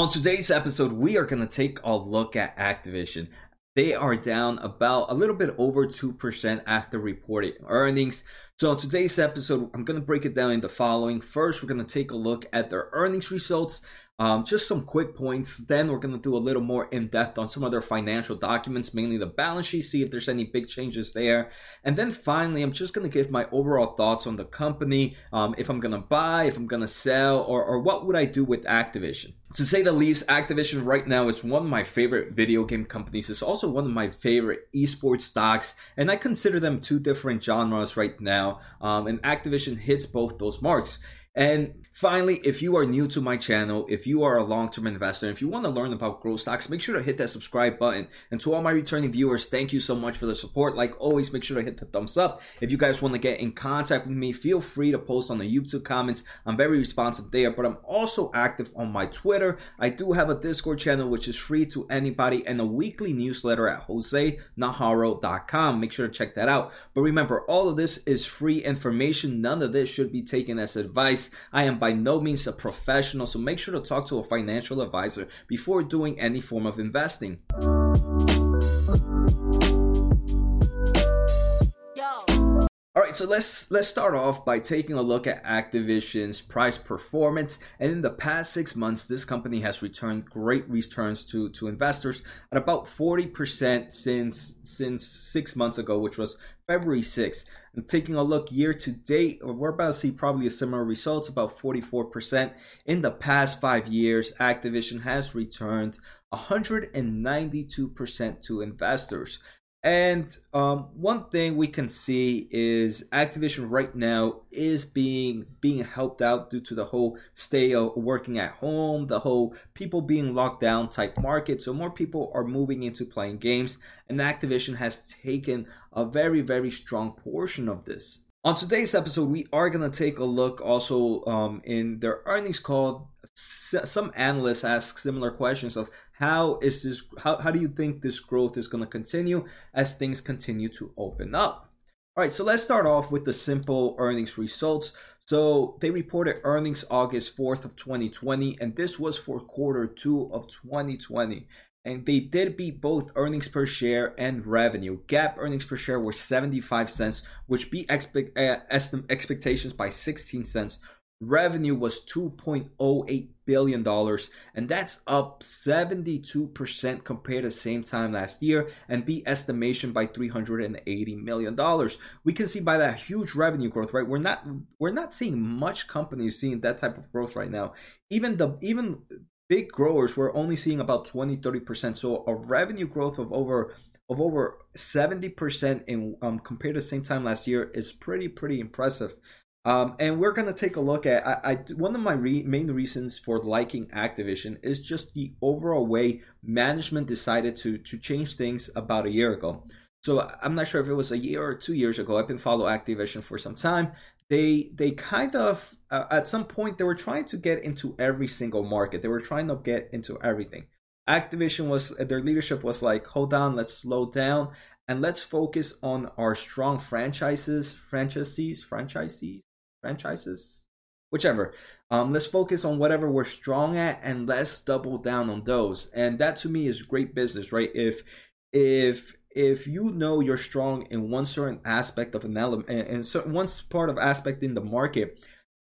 On today's episode, we are going to take a look at Activision. They are down about a little bit over 2% after reporting earnings. So, on today's episode, I'm going to break it down in the following. First, we're going to take a look at their earnings results. Um, just some quick points. Then we're going to do a little more in depth on some of their financial documents, mainly the balance sheet, see if there's any big changes there. And then finally, I'm just going to give my overall thoughts on the company, um, if I'm going to buy, if I'm going to sell, or, or what would I do with Activision. To say the least, Activision right now is one of my favorite video game companies. It's also one of my favorite esports stocks, and I consider them two different genres right now. Um, and Activision hits both those marks. And finally, if you are new to my channel, if you are a long term investor, if you want to learn about growth stocks, make sure to hit that subscribe button. And to all my returning viewers, thank you so much for the support. Like always, make sure to hit the thumbs up. If you guys want to get in contact with me, feel free to post on the YouTube comments. I'm very responsive there, but I'm also active on my Twitter. I do have a Discord channel which is free to anybody and a weekly newsletter at josenajarro.com. Make sure to check that out. But remember, all of this is free information. None of this should be taken as advice. I am by no means a professional, so make sure to talk to a financial advisor before doing any form of investing. All right, so let's let's start off by taking a look at Activision's price performance. And in the past six months, this company has returned great returns to to investors at about forty percent since since six months ago, which was February 6th. And taking a look year to date, we're about to see probably a similar results, about 44%. In the past five years, Activision has returned 192% to investors. And um, one thing we can see is Activision right now is being being helped out due to the whole stay working at home, the whole people being locked down type market. So more people are moving into playing games, and Activision has taken a very very strong portion of this. On today's episode, we are going to take a look also um, in their earnings call. Some analysts ask similar questions of how is this, how, how do you think this growth is going to continue as things continue to open up? All right, so let's start off with the simple earnings results. So they reported earnings August 4th of 2020, and this was for quarter two of 2020 and they did beat both earnings per share and revenue. GAAP earnings per share were 75 cents, which beat expect, uh, expectations by 16 cents. Revenue was 2.08 billion dollars, and that's up 72% compared to same time last year, and beat estimation by 380 million dollars. We can see by that huge revenue growth, right? We're not we're not seeing much companies seeing that type of growth right now. Even the even big growers we're only seeing about 20 30% so a revenue growth of over of over 70% in um, compared to same time last year is pretty pretty impressive um, and we're going to take a look at I, I one of my re- main reasons for liking Activision is just the overall way management decided to to change things about a year ago. So I'm not sure if it was a year or two years ago. I've been follow Activision for some time, they they kind of uh, at some point they were trying to get into every single market. They were trying to get into everything. Activision was their leadership was like, hold on, let's slow down and let's focus on our strong franchises, franchisees, franchises, franchises, whichever. Um, let's focus on whatever we're strong at and let's double down on those. And that to me is great business, right? If if if you know you're strong in one certain aspect of an element and certain one part of aspect in the market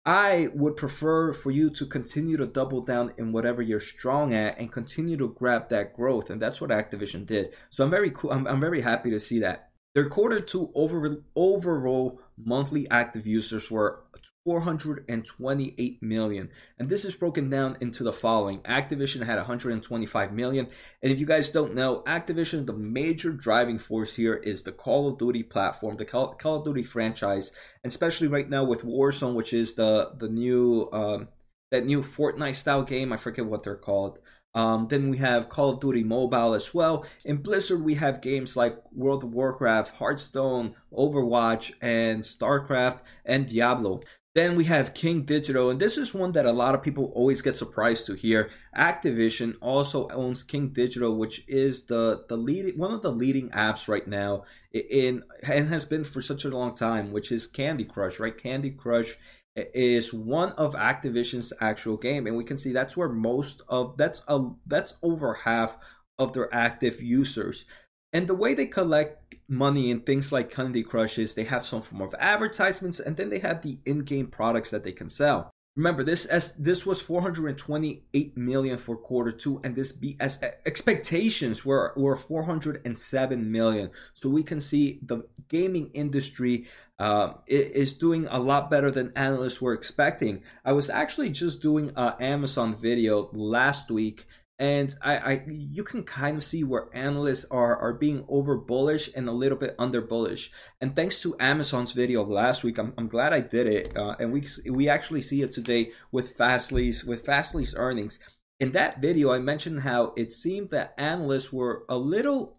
i would prefer for you to continue to double down in whatever you're strong at and continue to grab that growth and that's what activision did so i'm very cool i'm, I'm very happy to see that their quarter two over, overall monthly active users were 428 million. And this is broken down into the following. Activision had 125 million. And if you guys don't know, Activision, the major driving force here is the Call of Duty platform, the Call, Call of Duty franchise, and especially right now with Warzone, which is the the new um, that new Fortnite style game. I forget what they're called. Um, then we have Call of Duty Mobile as well. In Blizzard, we have games like World of Warcraft, Hearthstone, Overwatch, and StarCraft, and Diablo. Then we have King Digital, and this is one that a lot of people always get surprised to hear. Activision also owns King Digital, which is the the leading one of the leading apps right now in and has been for such a long time, which is Candy Crush, right? Candy Crush is one of Activision's actual game, and we can see that's where most of that's a that's over half of their active users. And the way they collect money in things like Candy Crush is they have some form of advertisements, and then they have the in-game products that they can sell. Remember, this as this was 428 million for quarter two, and this BS expectations were were 407 million. So we can see the gaming industry uh, is doing a lot better than analysts were expecting. I was actually just doing an Amazon video last week and I, I you can kind of see where analysts are are being over bullish and a little bit under bullish and thanks to amazon's video of last week i'm, I'm glad i did it uh, and we we actually see it today with fastly's with fastly's earnings in that video i mentioned how it seemed that analysts were a little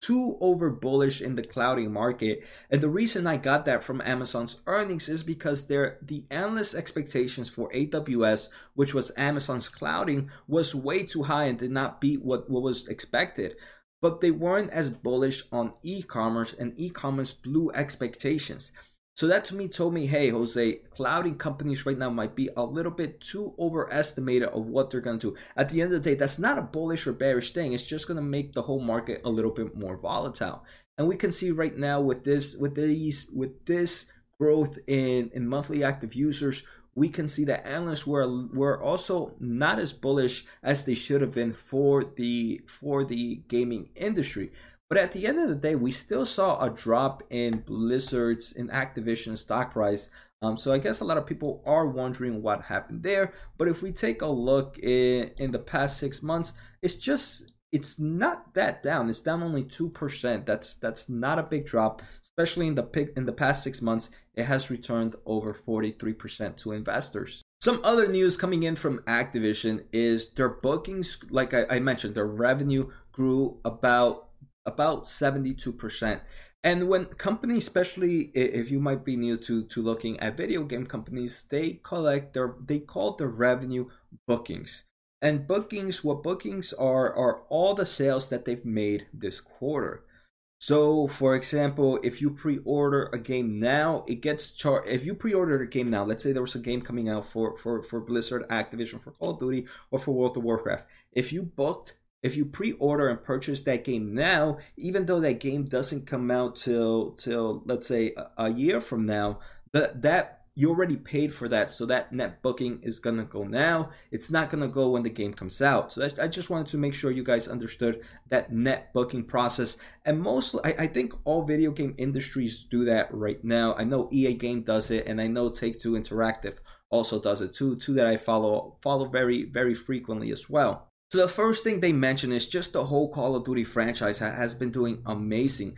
too over bullish in the clouding market. And the reason I got that from Amazon's earnings is because their the analyst expectations for AWS, which was Amazon's clouding, was way too high and did not beat what, what was expected. But they weren't as bullish on e-commerce and e-commerce blew expectations. So that to me told me, hey, Jose, clouding companies right now might be a little bit too overestimated of what they're going to do. At the end of the day, that's not a bullish or bearish thing. It's just going to make the whole market a little bit more volatile. And we can see right now with this, with these, with this growth in in monthly active users, we can see that analysts were were also not as bullish as they should have been for the for the gaming industry. But at the end of the day, we still saw a drop in Blizzard's in Activision stock price. Um, so I guess a lot of people are wondering what happened there. But if we take a look in, in the past six months, it's just it's not that down. It's down only two percent. That's that's not a big drop, especially in the in the past six months. It has returned over forty three percent to investors. Some other news coming in from Activision is their bookings, like I, I mentioned, their revenue grew about about 72%. And when companies, especially if you might be new to, to looking at video game companies, they collect their they call the revenue bookings. And bookings, what bookings are, are all the sales that they've made this quarter. So, for example, if you pre-order a game now, it gets charged. If you pre-order a game now, let's say there was a game coming out for for for Blizzard, Activision, for Call of Duty, or for World of Warcraft. If you booked if you pre-order and purchase that game now, even though that game doesn't come out till till let's say a, a year from now, that that you already paid for that, so that net booking is gonna go now. It's not gonna go when the game comes out. So I just wanted to make sure you guys understood that net booking process. And mostly, I, I think all video game industries do that right now. I know EA Game does it, and I know Take Two Interactive also does it too. Two that I follow follow very very frequently as well. So the first thing they mention is just the whole Call of Duty franchise has been doing amazing.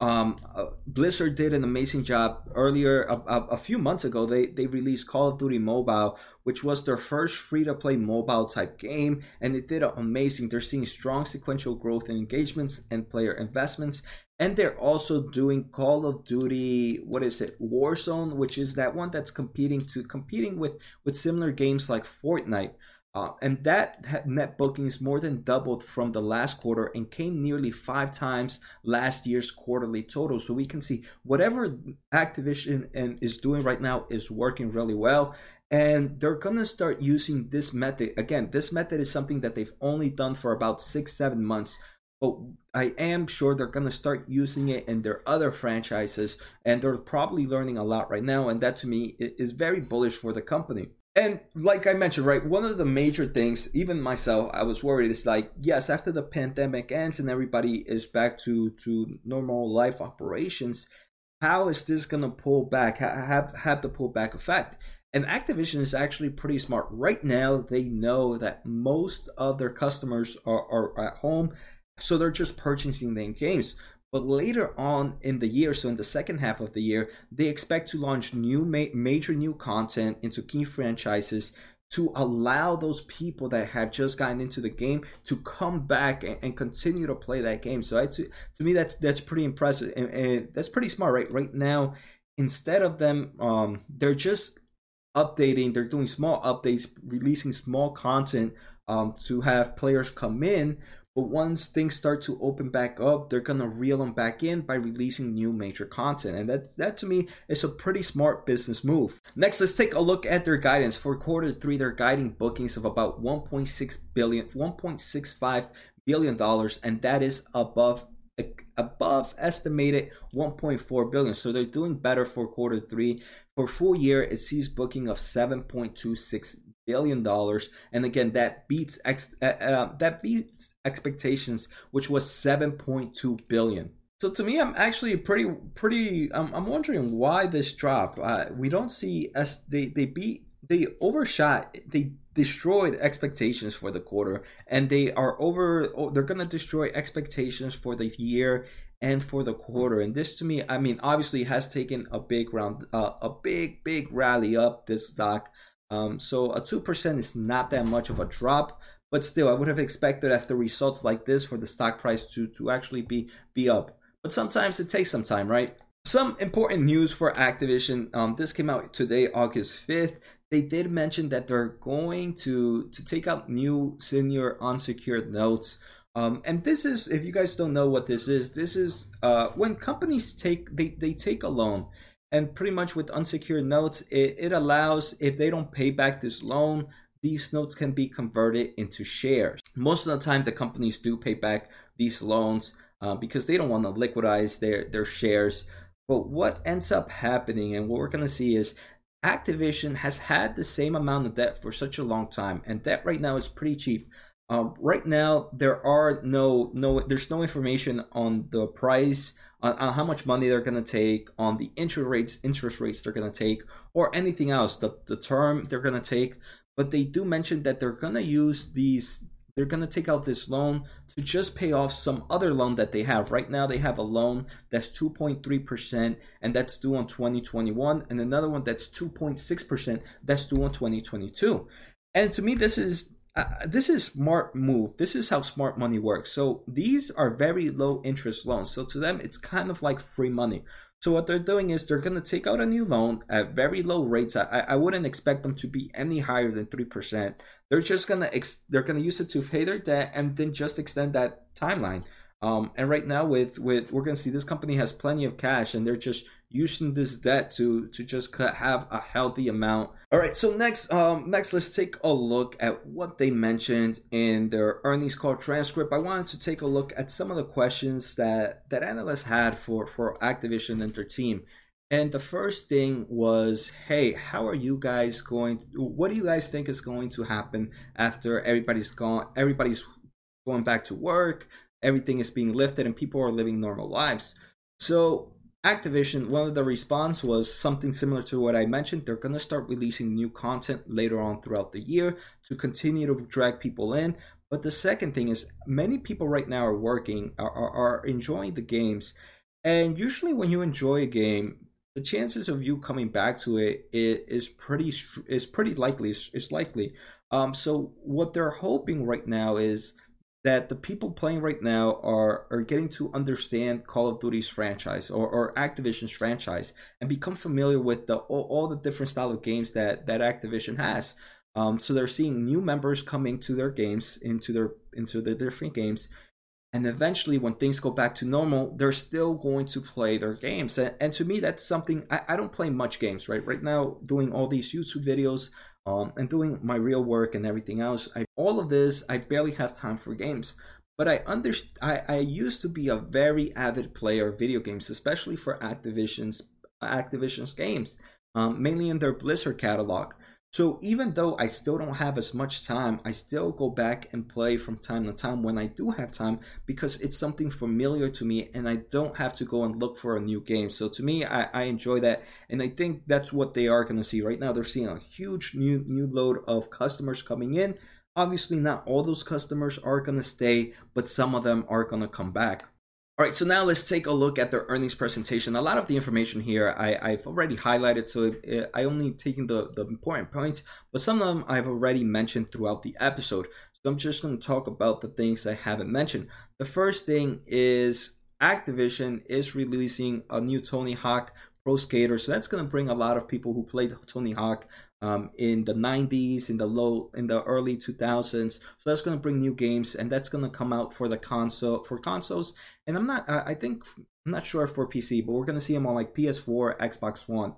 Um, uh, Blizzard did an amazing job earlier. A, a, a, few months ago, they they released Call of Duty Mobile, which was their first free to play mobile type game, and it did amazing. They're seeing strong sequential growth in engagements and player investments, and they're also doing Call of Duty. What is it? Warzone, which is that one that's competing to competing with with similar games like Fortnite. Uh, and that net bookings more than doubled from the last quarter and came nearly five times last year's quarterly total. So we can see whatever Activision and is doing right now is working really well. And they're gonna start using this method again. This method is something that they've only done for about six, seven months. But I am sure they're gonna start using it in their other franchises, and they're probably learning a lot right now. And that to me is very bullish for the company. And like I mentioned, right, one of the major things, even myself, I was worried is like, yes, after the pandemic ends and everybody is back to to normal life operations, how is this gonna pull back? Have have the pullback effect? And Activision is actually pretty smart. Right now, they know that most of their customers are, are at home, so they're just purchasing their games. But later on in the year, so in the second half of the year, they expect to launch new ma- major new content into key franchises to allow those people that have just gotten into the game to come back and, and continue to play that game. So I, to, to me, that's that's pretty impressive and, and, that's pretty smart, right? Right now, instead of them, um, they're just updating. They're doing small updates, releasing small content um, to have players come in But once things start to open back up, they're gonna reel them back in by releasing new major content, and that that to me is a pretty smart business move. Next, let's take a look at their guidance for quarter three. They're guiding bookings of about 1.6 billion, 1.65 billion dollars, and that is above above estimated 1.4 billion. So they're doing better for quarter three. For full year, it sees booking of 7.26 billion dollars, and again that beats ex- uh, uh, that beats expectations, which was 7.2 billion. So to me, I'm actually pretty pretty. I'm, I'm wondering why this drop. Uh, we don't see as they they beat they overshot they destroyed expectations for the quarter and they are over they're going to destroy expectations for the year and for the quarter and this to me i mean obviously has taken a big round uh, a big big rally up this stock um, so a 2% is not that much of a drop but still i would have expected after results like this for the stock price to to actually be be up but sometimes it takes some time right some important news for Activision. Um, this came out today, August 5th they did mention that they're going to to take out new senior unsecured notes. Um, and this is, if you guys don't know what this is, this is uh, when companies take they, they take a loan, and pretty much with unsecured notes, it, it allows if they don't pay back this loan, these notes can be converted into shares. Most of the time, the companies do pay back these loans uh, because they don't want to liquidize their their shares. But what ends up happening, and what we're going to see is Activision has had the same amount of debt for such a long time, and debt right now is pretty cheap. Um, right now, there are no no there's no information on the price on, on how much money they're going to take, on the interest rates interest rates they're going to take, or anything else. The the term they're going to take, but they do mention that they're going to use these they're going to take out this loan to just pay off some other loan that they have. Right now, they have a loan that's 2.3%, and that's due on 2021, and another one that's 2.6%, that's due on 2022. And to me, this is uh, this is smart move. This is how smart money works. So these are very low interest loans. So to them, it's kind of like free money. So what they're doing is they're going to take out a new loan at very low rates. I, I wouldn't expect them to be any higher than three percent. They're just gonna ex- they're gonna use it to pay their debt and then just extend that timeline. Um, and right now with with we're gonna see this company has plenty of cash and they're just using this debt to to just have a healthy amount. All right, so next um next let's take a look at what they mentioned in their earnings call transcript. I wanted to take a look at some of the questions that that analysts had for for Activision and their team. And the first thing was, hey, how are you guys going? To, what do you guys think is going to happen after everybody's gone? Everybody's going back to work. Everything is being lifted, and people are living normal lives. So Activision, one of the response was something similar to what I mentioned. They're going to start releasing new content later on throughout the year to continue to drag people in. But the second thing is, many people right now are working, are, are, are enjoying the games. And usually, when you enjoy a game, the chances of you coming back to it is pretty is pretty likely. Is likely. Um, so what they're hoping right now is that the people playing right now are are getting to understand Call of Duty's franchise or, or Activision's franchise and become familiar with the all, all the different style of games that that Activision has. Um, so they're seeing new members coming to their games into their into the different games. And eventually when things go back to normal they're still going to play their games. And, and to me that's something I, I, don't play much games right? Right now doing all these youtube videos um, and doing my real work and everything else I, all of this i barely have time for games. But i under, I, I used to be a very avid player of video games especially for activision's activision's games um, mainly in their blizzard catalog so even though I still don't have as much time, I still go back and play from time to time when I do have time because it's something familiar to me and I don't have to go and look for a new game. So to me, I, I enjoy that and I think that's what they are going to see right now. They're seeing a huge new new load of customers coming in. Obviously, not all those customers are going to stay, but some of them are going to come back. All right, so now let's take a look at their earnings presentation. A lot of the information here I, have already highlighted, so I only taken the, the important points, but some of them I've already mentioned throughout the episode. So I'm just going to talk about the things I haven't mentioned. The first thing is Activision is releasing a new Tony Hawk Pro Skater, so that's going to bring a lot of people who played Tony Hawk um, in the 90s, in the low, in the early 2000s. So that's going to bring new games, and that's going to come out for the console for consoles. And I'm not, I think, I'm not sure for PC, but we're going to see them on like PS4, Xbox One.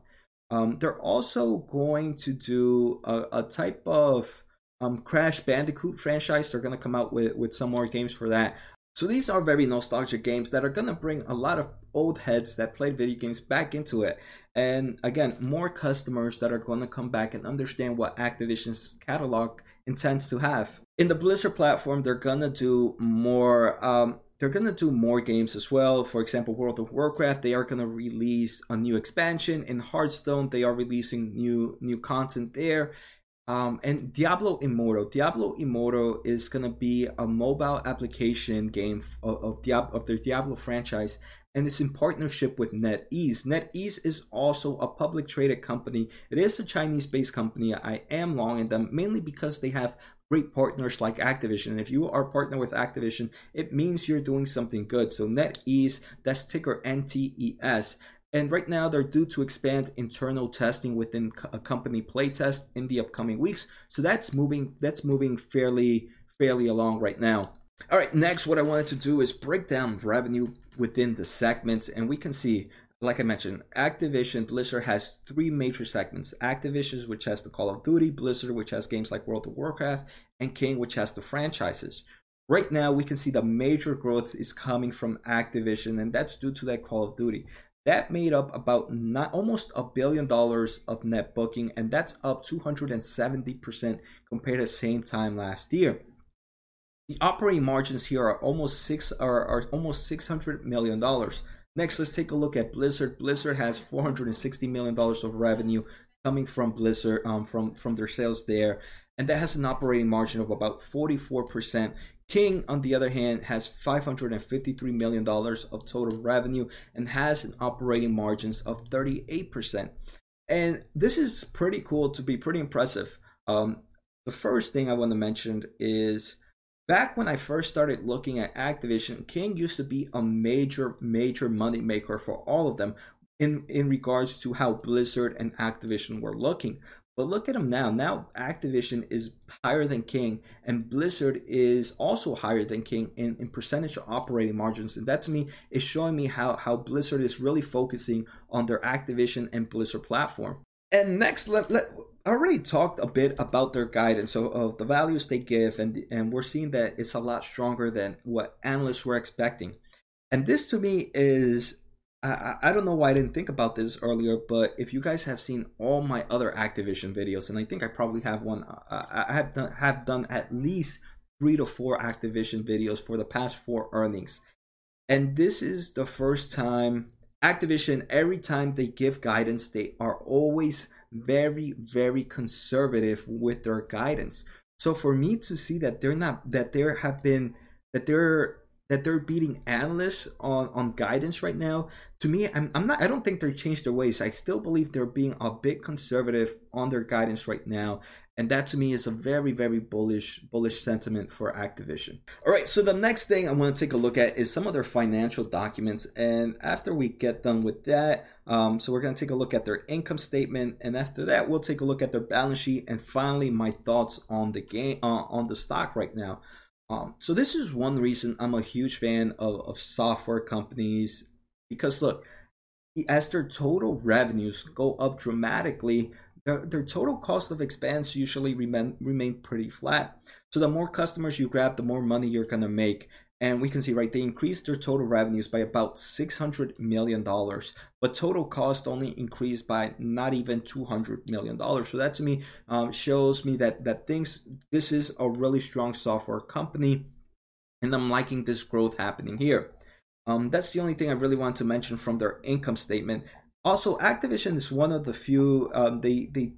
Um, they're also going to do a, a type of um, Crash Bandicoot franchise. They're going to come out with, with some more games for that. So these are very nostalgic games that are going to bring a lot of old heads that played video games back into it. And again, more customers that are going to come back and understand what Activision's catalog intends to have. In the Blizzard platform, they're going to do more um, they're going to do more games as well. For example, World of Warcraft, they are going to release a new expansion. In Hearthstone, they are releasing new new content there. Um, and Diablo Immortal. Diablo Immortal is gonna be a mobile application game of, of, Diablo, of their Diablo franchise, and it's in partnership with NetEase. NetEase is also a public traded company. It is a Chinese-based company. I am long in them mainly because they have great partners like Activision. And if you are partner with Activision, it means you're doing something good. So NetEase, that's ticker NTES. And right now, they're due to expand internal testing within a company playtest in the upcoming weeks. So that's moving. That's moving fairly fairly along right now. All right, next, what I wanted to do is break down revenue within the segments, and we can see, like I mentioned, Activision Blizzard has three major segments: Activision, which has the Call of Duty, Blizzard, which has games like World of Warcraft, and King, which has the franchises. Right now, we can see the major growth is coming from Activision, and that's due to that Call of Duty. That made up about not almost a billion dollars of net booking, and that's up 270% compared to the same time last year. The operating margins here are almost six are, are almost 600 million dollars. Next, let's take a look at Blizzard. Blizzard has 460 million dollars of revenue coming from Blizzard um, from from their sales there, and that has an operating margin of about 44 percent. King, on the other hand, has $553 million of total revenue and has an operating margins of 38%. And this is pretty cool to be pretty impressive. Um, the first thing I want to mention is back when I first started looking at Activision, King used to be a major, major money maker for all of them in, in regards to how Blizzard and Activision were looking. But look at them now. Now Activision is higher than King, and Blizzard is also higher than King in, in percentage of operating margins. And that to me is showing me how, how Blizzard is really focusing on their Activision and Blizzard platform. And next, let, let, I already talked a bit about their guidance, so of the values they give, and and we're seeing that it's a lot stronger than what analysts were expecting. And this to me is I, I don't know why I didn't think about this earlier, but if you guys have seen all my other Activision videos, and I think I probably have one, uh, I have done, have done at least three to four Activision videos for the past four earnings. And this is the first time Activision, every time they give guidance, they are always very, very conservative with their guidance. So for me to see that they're not, that there have been, that they're that they're beating analysts on, on guidance right now to me I'm, I'm not i don't think they've changed their ways. I still believe they're being a bit conservative on their guidance right now and that to me is a very very bullish bullish sentiment for activision. All right so the next thing i want to take a look at is some of their financial documents and after we get done with that um, so we're going to take a look at their income statement and after that we'll take a look at their balance sheet and finally my thoughts on the game uh, on the stock right now um, so this is one reason I'm a huge fan of, of software companies because look, as their total revenues go up dramatically, their, their total cost of expense usually remain, remain pretty flat. So the more customers you grab, the more money you're gonna make. And we can see, right, they increased their total revenues by about $600 million, but total cost only increased by not even $200 million. So that to me um, shows me that, that things, this is a really strong software company, and I'm liking this growth happening here. Um, that's the only thing I really want to mention from their income statement. Also, Activision is one of the few, um, they, they,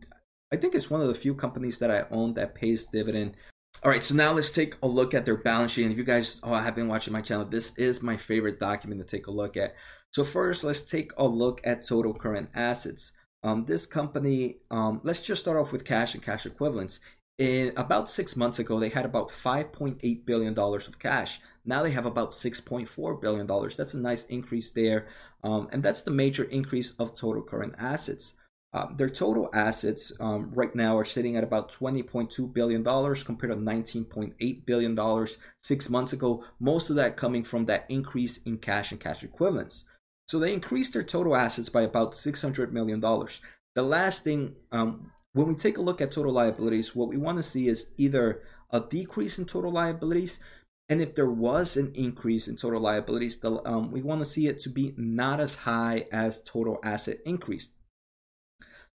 I think it's one of the few companies that I own that pays dividend. All right, so now let's take a look at their balance sheet. And if you guys oh, have been watching my channel, this is my favorite document to take a look at. So first, let's take a look at total current assets. Um, this company, um, let's just start off with cash and cash equivalents. In about six months ago, they had about $5.8 billion of cash. Now they have about $6.4 billion. That's a nice increase there. Um, and that's the major increase of total current assets. Uh, their total assets um, right now are sitting at about $20.2 billion compared to $19.8 billion six months ago. Most of that coming from that increase in cash and cash equivalents. So they increased their total assets by about $600 million. The last thing, um, when we take a look at total liabilities, what we want to see is either a decrease in total liabilities, and if there was an increase in total liabilities, the, um, we want to see it to be not as high as total asset increase.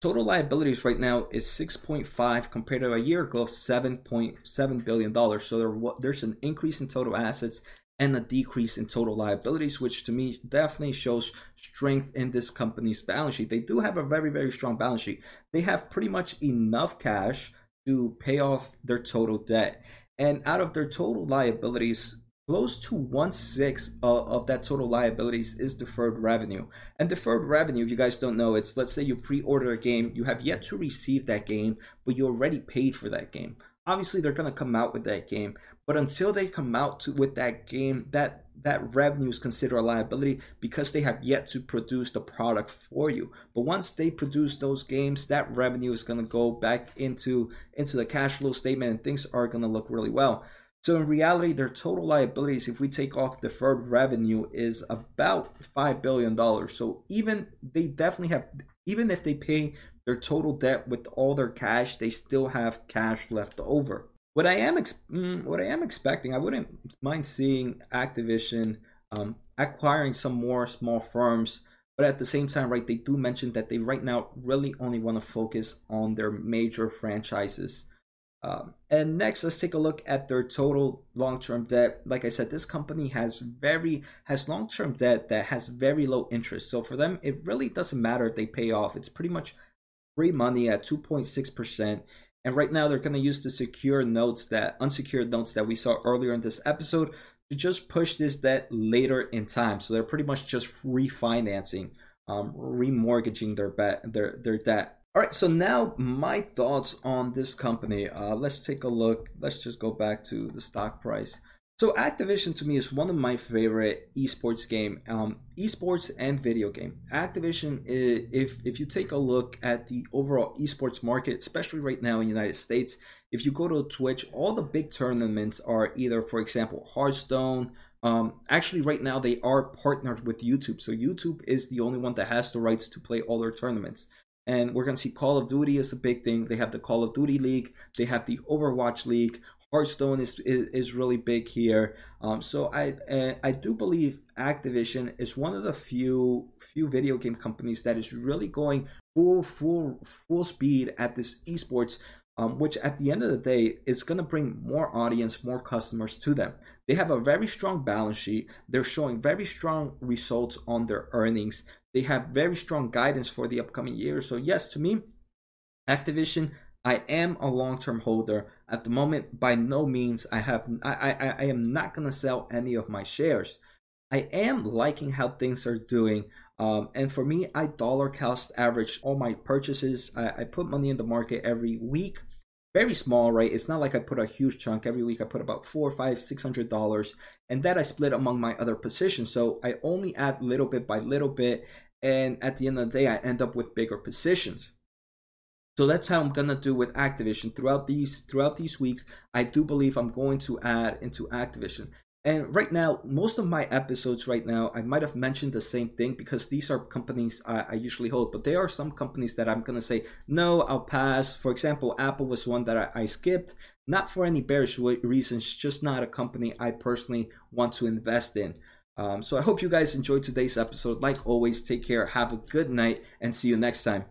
Total liabilities right now is 6.5 compared to a year ago of 7.7 billion dollars. So there, there's an increase in total assets and a decrease in total liabilities, which to me definitely shows strength in this company's balance sheet. They do have a very, very strong balance sheet. They have pretty much enough cash to pay off their total debt. And out of their total liabilities, close to one sixth of, of, that total liabilities is deferred revenue. And deferred revenue, if you guys don't know, it's let's say you pre-order a game, you have yet to receive that game, but you already paid for that game. Obviously, they're gonna come out with that game, but until they come out to, with that game, that that revenue is considered a liability because they have yet to produce the product for you. But once they produce those games, that revenue is going to go back into into the cash flow statement, and things are going to look really well. So in reality, their total liabilities, if we take off deferred revenue, is about five billion dollars. So even they definitely have, even if they pay their total debt with all their cash, they still have cash left over. What I am ex- mm, what I am expecting, I wouldn't mind seeing Activision um, acquiring some more small firms, but at the same time, right, they do mention that they right now really only want to focus on their major franchises. Um, and next, let's take a look at their total long-term debt. Like I said, this company has very has long-term debt that has very low interest. So for them, it really doesn't matter if they pay off. It's pretty much free money at 2.6 percent and right now they're going to use the secure notes that unsecured notes that we saw earlier in this episode to just push this debt later in time. So they're pretty much just refinancing, um, remortgaging their bet their their debt. All right, so now my thoughts on this company. Uh, let's take a look. Let's just go back to the stock price. So Activision to me is one of my favorite esports game, um, esports and video game. Activision, if if you take a look at the overall esports market, especially right now in the United States, if you go to Twitch, all the big tournaments are either, for example, Hearthstone. Um, actually, right now they are partnered with YouTube, so YouTube is the only one that has the rights to play all their tournaments. And we're gonna see Call of Duty is a big thing. They have the Call of Duty League, they have the Overwatch League. Hearthstone is is, is really big here. Um, so I uh, I do believe Activision is one of the few few video game companies that is really going full full full speed at this esports. Um, which at the end of the day is going to bring more audience, more customers to them. They have a very strong balance sheet. They're showing very strong results on their earnings. They have very strong guidance for the upcoming year. So yes, to me, Activision I am a long-term holder at the moment. By no means I have I I, I am not gonna sell any of my shares. I am liking how things are doing. Um, and for me, I dollar cost average all my purchases. I, I put money in the market every week. Very small, right? It's not like I put a huge chunk every week. I put about four, five, six hundred dollars, and that I split among my other positions. So I only add little bit by little bit, and at the end of the day, I end up with bigger positions. So that's how I'm gonna do with Activision throughout these throughout these weeks. I do believe I'm going to add into Activision. And right now, most of my episodes right now, I might have mentioned the same thing because these are companies I, I, usually hold, but there are some companies that I'm gonna say no, I'll pass. For example, Apple was one that I, I skipped, not for any bearish reasons, just not a company I personally want to invest in. Um, so I hope you guys enjoyed today's episode. Like always, take care, have a good night, and see you next time.